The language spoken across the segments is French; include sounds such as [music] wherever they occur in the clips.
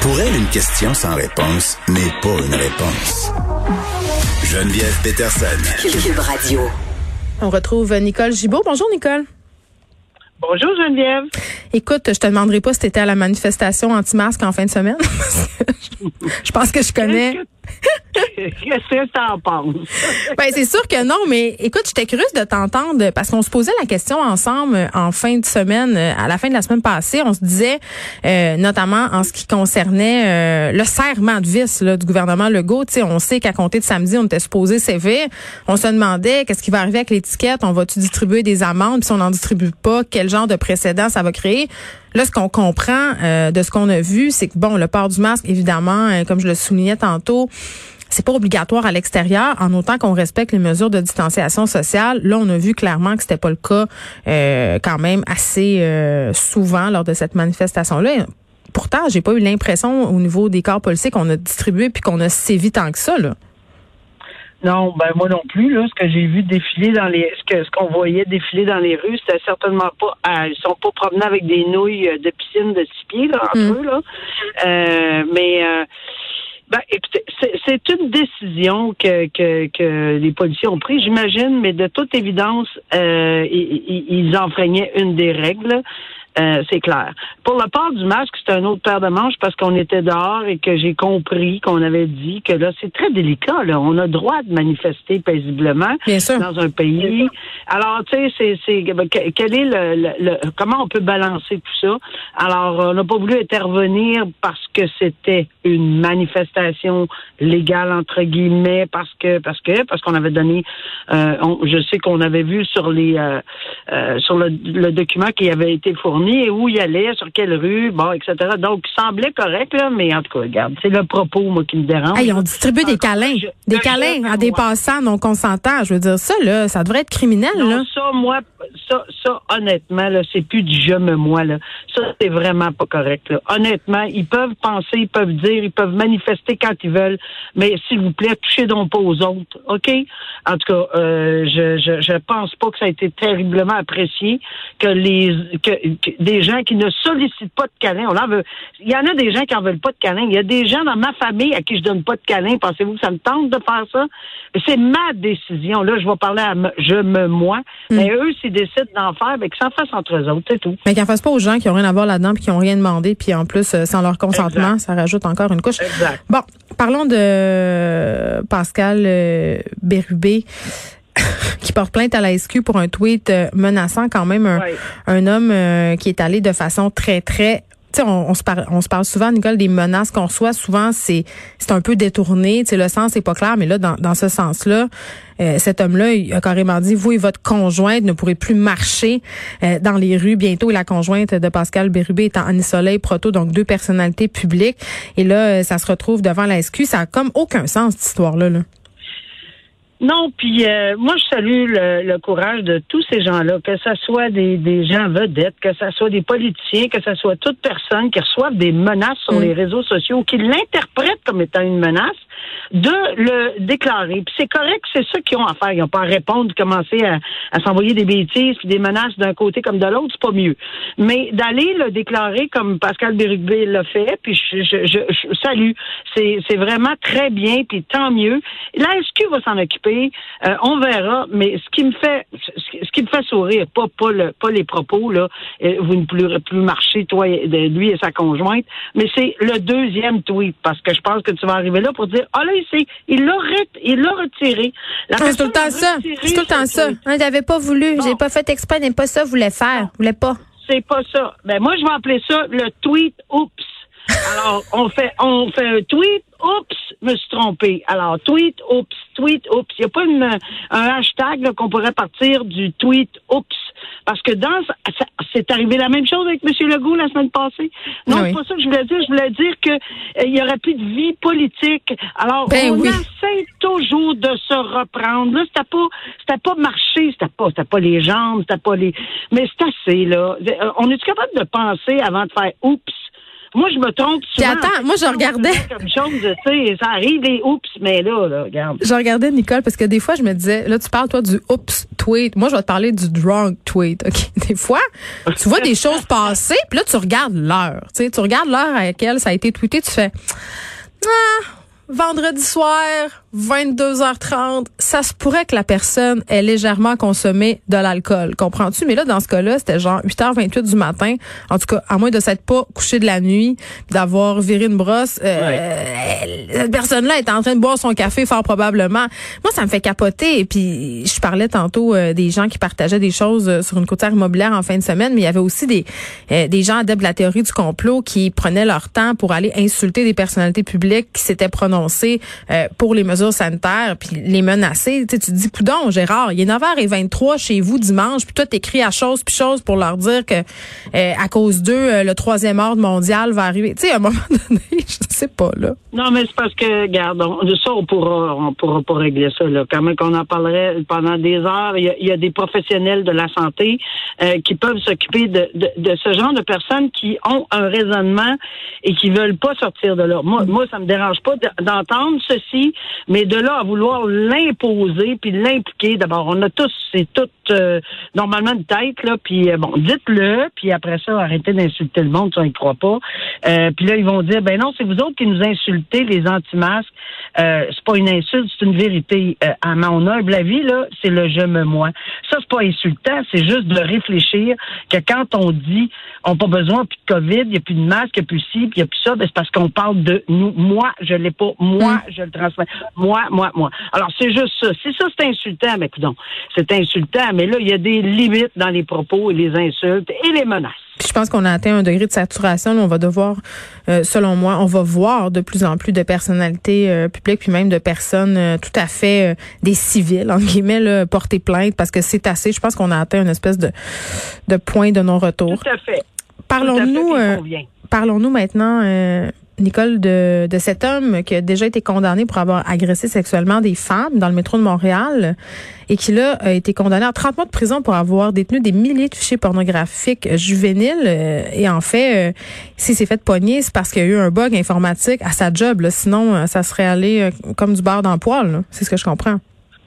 Pour elle, une question sans réponse n'est pas une réponse. Geneviève Peterson. Cube Radio. On retrouve Nicole Gibault. Bonjour, Nicole. Bonjour Geneviève. Écoute, je te demanderai pas si tu étais à la manifestation anti-masque en fin de semaine. [laughs] je pense que je connais. Qu'est-ce que tu en penses? ben, c'est sûr que non, mais écoute, j'étais curieuse de t'entendre parce qu'on se posait la question ensemble en fin de semaine, à la fin de la semaine passée. On se disait, euh, notamment en ce qui concernait euh, le serrement de vis là, du gouvernement Legault. on sait qu'à compter de samedi, on était supposé sévir. On se demandait qu'est-ce qui va arriver avec l'étiquette? On va-tu distribuer des amendes? Si on n'en distribue pas, quel genre de précédent ça va créer? Là, ce qu'on comprend euh, de ce qu'on a vu, c'est que bon, le port du masque, évidemment, comme je le soulignais tantôt, c'est pas obligatoire à l'extérieur, en autant qu'on respecte les mesures de distanciation sociale. Là, on a vu clairement que c'était pas le cas euh, quand même assez euh, souvent lors de cette manifestation-là. Pourtant, j'ai pas eu l'impression au niveau des corps policiers qu'on a distribué puis qu'on a sévi tant que ça. Là. Non, ben moi non plus. Là, ce que j'ai vu défiler dans les, ce que ce qu'on voyait défiler dans les rues, c'était certainement pas. Ah, ils sont pas promenés avec des nouilles de piscine de six pieds là, entre mm. eux là. Euh, mais euh, ben, écoutez, c'est une décision que, que, que, les policiers ont prise, j'imagine, mais de toute évidence, euh, ils, ils enfreignaient une des règles. Euh, c'est clair. Pour le port du masque, c'est un autre paire de manches parce qu'on était dehors et que j'ai compris qu'on avait dit que là, c'est très délicat. Là. On a droit de manifester paisiblement dans un pays. Alors, tu sais, c'est, quel est le, comment on peut balancer tout ça? Alors, on n'a pas voulu intervenir parce que c'était une manifestation légale entre guillemets parce que parce que parce qu'on avait donné. Euh, je sais qu'on avait vu sur les euh, sur le, le document qui avait été fourni et où il allait, sur quelle rue, bon, etc. Donc, il semblait correct, là, mais en tout cas, regarde, c'est le propos, moi, qui me dérange. Hey, on distribue des câlins, des câlins à des passants non consentants. Je veux dire, ça, là, ça devrait être criminel, non, là. ça, moi, ça, ça, honnêtement, là, c'est plus du je me moi, là. Ça, c'est vraiment pas correct, là. Honnêtement, ils peuvent penser, ils peuvent dire, ils peuvent manifester quand ils veulent, mais s'il vous plaît, touchez donc pas aux autres, OK? En tout cas, euh, je, je, je pense pas que ça a été terriblement apprécié que les, que des gens qui ne sollicitent pas de câlin. On en veut. Il y en a des gens qui en veulent pas de câlin. Il y a des gens dans ma famille à qui je donne pas de câlin. Pensez-vous que ça me tente de faire ça? C'est ma décision. Là, je vais parler à je me moi. Hmm. Mais eux, s'ils décident d'en faire, ben, qu'ils s'en fassent entre eux autres, c'est tout. Mais qu'ils en fassent pas aux gens qui ont rien à voir là-dedans puis qui ont rien demandé puis en plus, euh, sans leur consentement, ça rajoute encore une couche. Exact. Bon, parlons de Pascal euh, Bérubé. [laughs] qui porte plainte à la SQ pour un tweet euh, menaçant quand même un, homme euh, qui est allé de façon très, très on, se parle, on se parle souvent, Nicole, des menaces qu'on reçoit. Souvent, c'est c'est un peu détourné. le sens n'est pas clair, mais là, dans, dans ce sens-là, euh, cet homme-là il a carrément dit, vous et votre conjointe ne pourrez plus marcher dans les rues bientôt. Et la conjointe de Pascal Bérubé est Annie Soleil Proto, donc deux personnalités publiques. Et là, ça se retrouve devant la SQ. Ça a comme aucun sens, cette histoire-là. Là. Non, puis euh, moi je salue le, courage de tous ces gens-là, que ce soit des, des gens vedettes, que ce soit des politiciens, que ce soit toute personne qui reçoivent des menaces sur mm. les réseaux sociaux, qui l'interprètent comme étant une menace, de le déclarer. Puis c'est correct, c'est ça qu'ils ont à faire. Ils n'ont pas à répondre, commencer à, à s'envoyer des bêtises, puis des menaces d'un côté comme de l'autre, c'est pas mieux. Mais d'aller le déclarer comme Pascal Bérugbe l'a fait, puis je, je, je, salue. C'est, c'est vraiment très bien, puis tant mieux. La SQ va s'en occuper, euh, on verra. Mais ce qui me fait, ce qui me fait sourire, pas pas, le, pas les propos là, euh, vous ne pourrez plus marcher toi, lui et sa conjointe, mais c'est le deuxième tweet parce que je pense que tu vas arriver là pour dire il il l'a il l'a retiré. c'est tout le temps ça. C'est tout le temps ça. On n'avait pas voulu. J'ai pas fait exprès, n'est pas ça, voulait faire. Voulait pas. C'est pas ça. Ben, moi, je vais appeler ça le tweet oups. Alors, [laughs] on fait, on fait un tweet, oups, me suis trompé. Alors, tweet, oups, tweet, oups. Il n'y a pas une, un hashtag qu'on pourrait partir du tweet, oups. Parce que dans, c'est arrivé la même chose avec M. Legault la semaine passée. Non, c'est pas ça que je voulais dire. Je voulais dire que euh, il y aurait plus de vie politique. Alors, ben on essaie toujours de se reprendre. Là, c'était pas, c'était pas marcher, c'était pas, c'était pas les jambes, c'était pas les, mais c'est assez, là. Euh, on est capable de penser avant de faire oups? Moi, je me trompe Puis attends, moi, je regardais. Comme chose, tu sais, ça arrive des oups, mais là, là, regarde. Je regardais Nicole parce que des fois, je me disais, là, tu parles, toi, du oups tweet. Moi, je vais te parler du drunk tweet. OK? [laughs] Des fois, tu vois des choses passer, puis là, tu regardes l'heure. Tu sais, tu regardes l'heure à laquelle ça a été tweeté, tu fais, ah, vendredi soir, 22h30, ça se pourrait que la personne ait légèrement consommé de l'alcool. Comprends-tu? Mais là, dans ce cas-là, c'était genre 8h28 du matin. En tout cas, à moins de s'être pas couché de la nuit, d'avoir viré une brosse, euh, cette personne-là est en train de boire son café fort probablement. Moi, ça me fait capoter. Et puis, je parlais tantôt euh, des gens qui partageaient des choses euh, sur une côtière immobilière en fin de semaine, mais il y avait aussi des, des gens adeptes de la théorie du complot qui prenaient leur temps pour aller insulter des personnalités publiques qui s'étaient prononcées pour les mesures sanitaire puis les menacer. Tu, te dis, coudon, Gérard, il est 9h23 chez vous dimanche, puis toi, t'écris à chose puis chose pour leur dire que euh, à cause d'eux, euh, le troisième ordre mondial va arriver. Tu sais, à un moment [laughs] donné, je sais pas, là. Non, mais c'est parce que, regarde, de ça, on pourra, on pourra pas régler ça, là. Quand même qu'on en parlerait pendant des heures, il y a, des professionnels de la santé euh, qui peuvent s'occuper de, de, ce genre de personnes qui ont un raisonnement et qui veulent pas sortir de là. Moi, moi ça me dérange pas d'entendre ceci, mais de là à vouloir l'imposer puis l'impliquer, d'abord, on a tous, c'est tout euh, normalement une tête, là, puis euh, bon, dites-le, puis après ça, arrêtez d'insulter le monde, ça, ils croient pas. Euh, puis là, ils vont dire, ben non, c'est vous autres qui nous insultez, les anti-masques. c'est pas une insulte, c'est une vérité. à mon humble avis, là, c'est le je me moi. Ça, c'est pas insultant, c'est juste de réfléchir que quand on dit on n'a pas besoin de COVID, il n'y a plus de masque, il n'y a plus ci, puis il n'y a plus ça, ben c'est parce qu'on parle de nous. Moi, je l'ai pas. Moi, mm. je le transmets. Moi, moi, moi. Alors, c'est juste ça. Si ça, c'est insultant, ben, écoute, c'est insultant, mais là, il y a des limites dans les propos et les insultes et les menaces. je pense qu'on a atteint un degré de saturation. on va devoir, euh, selon moi, on va voir de plus en plus de personnalités euh, publiques, puis même de personnes euh, tout à fait des civils, en guillemets, porter plainte parce que c'est assez. Je pense qu'on a atteint une espèce de, de point de non-retour. Tout à fait. Parlons-nous. Parlons-nous maintenant Nicole, de, de cet homme qui a déjà été condamné pour avoir agressé sexuellement des femmes dans le métro de Montréal et qui, là, a été condamné à 30 mois de prison pour avoir détenu des milliers de fichiers pornographiques juvéniles. Euh, et en fait, euh, s'il s'est fait pogner, c'est parce qu'il y a eu un bug informatique à sa job. Sinon, euh, ça serait allé comme du beurre dans le poil. C'est ce que je comprends.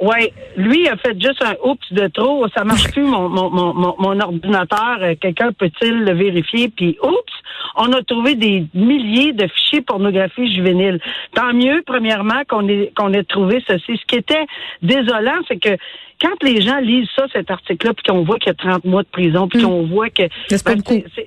Oui, lui a fait juste un oups de trop. Ça marche [laughs] plus mon, mon, mon, mon ordinateur. Quelqu'un peut-il le vérifier? Puis oups, on a trouvé des milliers de fichiers pornographie juvénile. Tant mieux, premièrement, qu'on ait qu'on ait trouvé ceci. Ce qui était désolant, c'est que quand les gens lisent ça, cet article-là, puis qu'on voit qu'il y a 30 mois de prison, puis mm. qu'on voit que ben,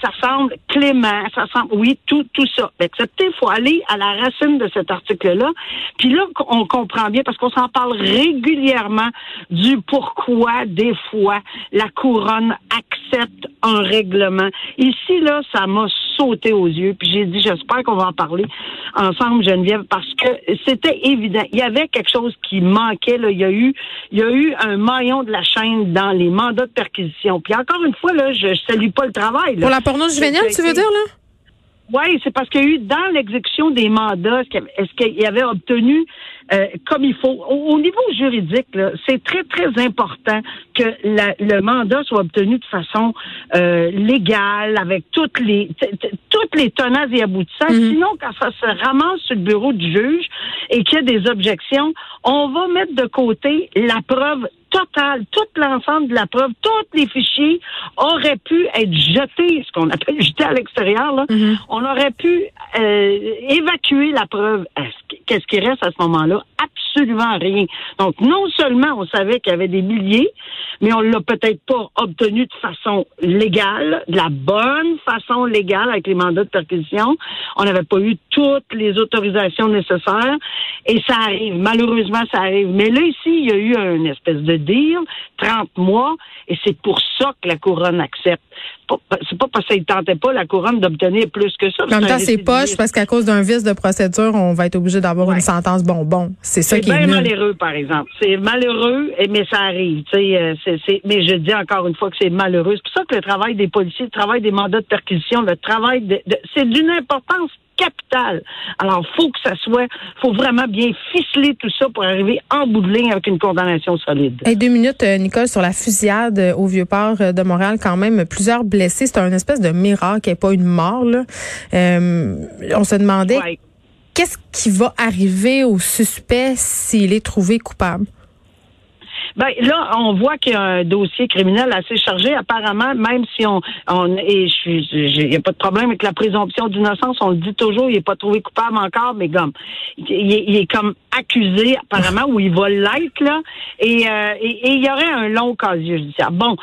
ça semble clément, ça semble, oui, tout, tout ça. Excepté, il faut aller à la racine de cet article-là. Puis là, on comprend bien, parce qu'on s'en parle régulièrement du pourquoi, des fois, la couronne accepte un règlement. Ici, là, ça m'a sauté aux yeux, puis j'ai dit, j'espère qu'on va en parler ensemble, Geneviève, parce que c'était évident. Il y avait quelque chose qui manquait, là. Il y a eu, il y a eu un maillon de la chaîne dans les mandats de perquisition. Puis encore une fois, là, je, salue pas le travail. Pour la porno juvénile, tu veux dire, là? Oui, c'est parce qu'il y a eu dans l'exécution des mandats, est-ce qu'il y avait obtenu euh, comme il faut? Au, niveau juridique, c'est très, très important que le mandat soit obtenu de façon euh, légale, avec toutes les toutes les tenaces et aboutissants. Mm-hmm. Sinon, quand ça se ramasse sur le bureau du juge et qu'il y a des objections, on va mettre de côté la preuve totale, tout l'ensemble de la preuve, tous les fichiers auraient pu être jetés, ce qu'on appelle [laughs] jetés à l'extérieur. Mm-hmm. On aurait pu euh, évacuer la preuve. Qu'est-ce qui reste à ce moment-là? Absolument rien. Donc, non seulement on savait qu'il y avait des milliers, mais on l'a peut-être pas obtenu de façon légale, de la bonne façon légale avec les mandats de perquisition. On n'avait pas eu toutes les autorisations nécessaires et ça arrive. Malheureusement, ça arrive. Mais là, ici, il y a eu une espèce de deal, 30 mois, et c'est pour ça que la couronne accepte. C'est pas parce qu'il tentait pas la couronne d'obtenir plus que ça. En même temps, c'est poche parce qu'à cause d'un vice de procédure, on va être obligé d'avoir une sentence bonbon. C'est ça qui est bien malheureux, par exemple. C'est malheureux, mais ça arrive. Euh, mais je dis encore une fois que c'est malheureux. C'est pour ça que le travail des policiers, le travail des mandats de perquisition, le travail de c'est d'une importance capital. Alors, faut que ça soit, faut vraiment bien ficeler tout ça pour arriver en bout de ligne avec une condamnation solide. Et deux minutes, euh, Nicole, sur la fusillade euh, au Vieux-Port de Montréal, quand même, plusieurs blessés. C'est un espèce de miracle, et pas une mort, là. on se demandait qu'est-ce qui va arriver au suspect s'il est trouvé coupable? Ben là, on voit qu'il y a un dossier criminel assez chargé. Apparemment, même si on, on et je il n'y a pas de problème avec la présomption d'innocence. On le dit toujours, il n'est pas trouvé coupable encore, mais comme il, est comme accusé apparemment ou il va l'être là. Et euh, et il y aurait un long casier judiciaire. Bon.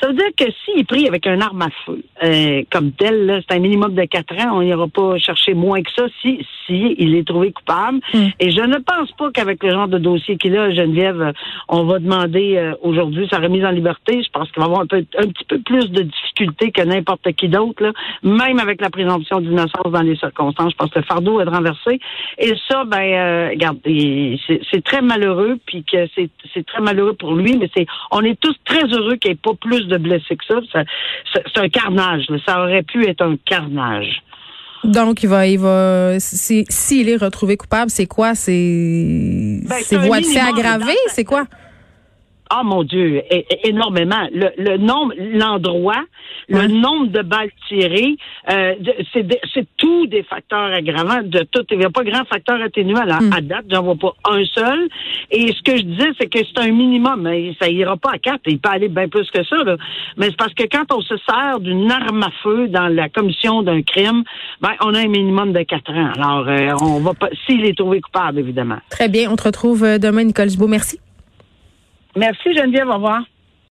Ça veut dire que s'il est pris avec un arme à feu, euh, comme tel, c'est un minimum de quatre ans, on n'ira pas chercher moins que ça si, si il est trouvé coupable. Hmm. Et je ne pense pas qu'avec le genre de dossier qu'il a, Geneviève, on va demander euh, aujourd'hui sa remise en liberté. Je pense qu'il va avoir un, peu, un petit peu plus de difficultés que n'importe qui d'autre, même avec la présomption d'innocence dans les circonstances. Je pense que le fardeau est renversé. Et ça, ben, euh, regarde, c'est très malheureux, puis que c'est très malheureux pour lui, mais c'est on est tous très heureux qu'il n'y ait pas plus de blessés que ça. c'est un carnage. Ça aurait pu être un carnage. Donc, il va, il va, s'il est retrouvé coupable, c'est quoi? C'est, ben, c'est voie de fait aggravée? C'est quoi? Ah mon Dieu, énormément. Le, le nombre, l'endroit, le nombre de balles tirées, euh, c'est tout des facteurs aggravants. De tout, il n'y a pas grand facteur atténuant à, hmm. à date. J'en vois pas un seul. Et ce que je disais, c'est que c'est un minimum. Mais ça ira pas à quatre. Il peut aller bien plus que ça. Là. Mais c'est parce que quand on se sert d'une arme à feu dans la commission d'un crime, ben on a un minimum de quatre ans. Alors euh, on va pas, s'il est trouvé coupable, évidemment. Très bien. On te retrouve euh, demain, Nicole Dubois. Merci. Merci Geneviève, au revoir.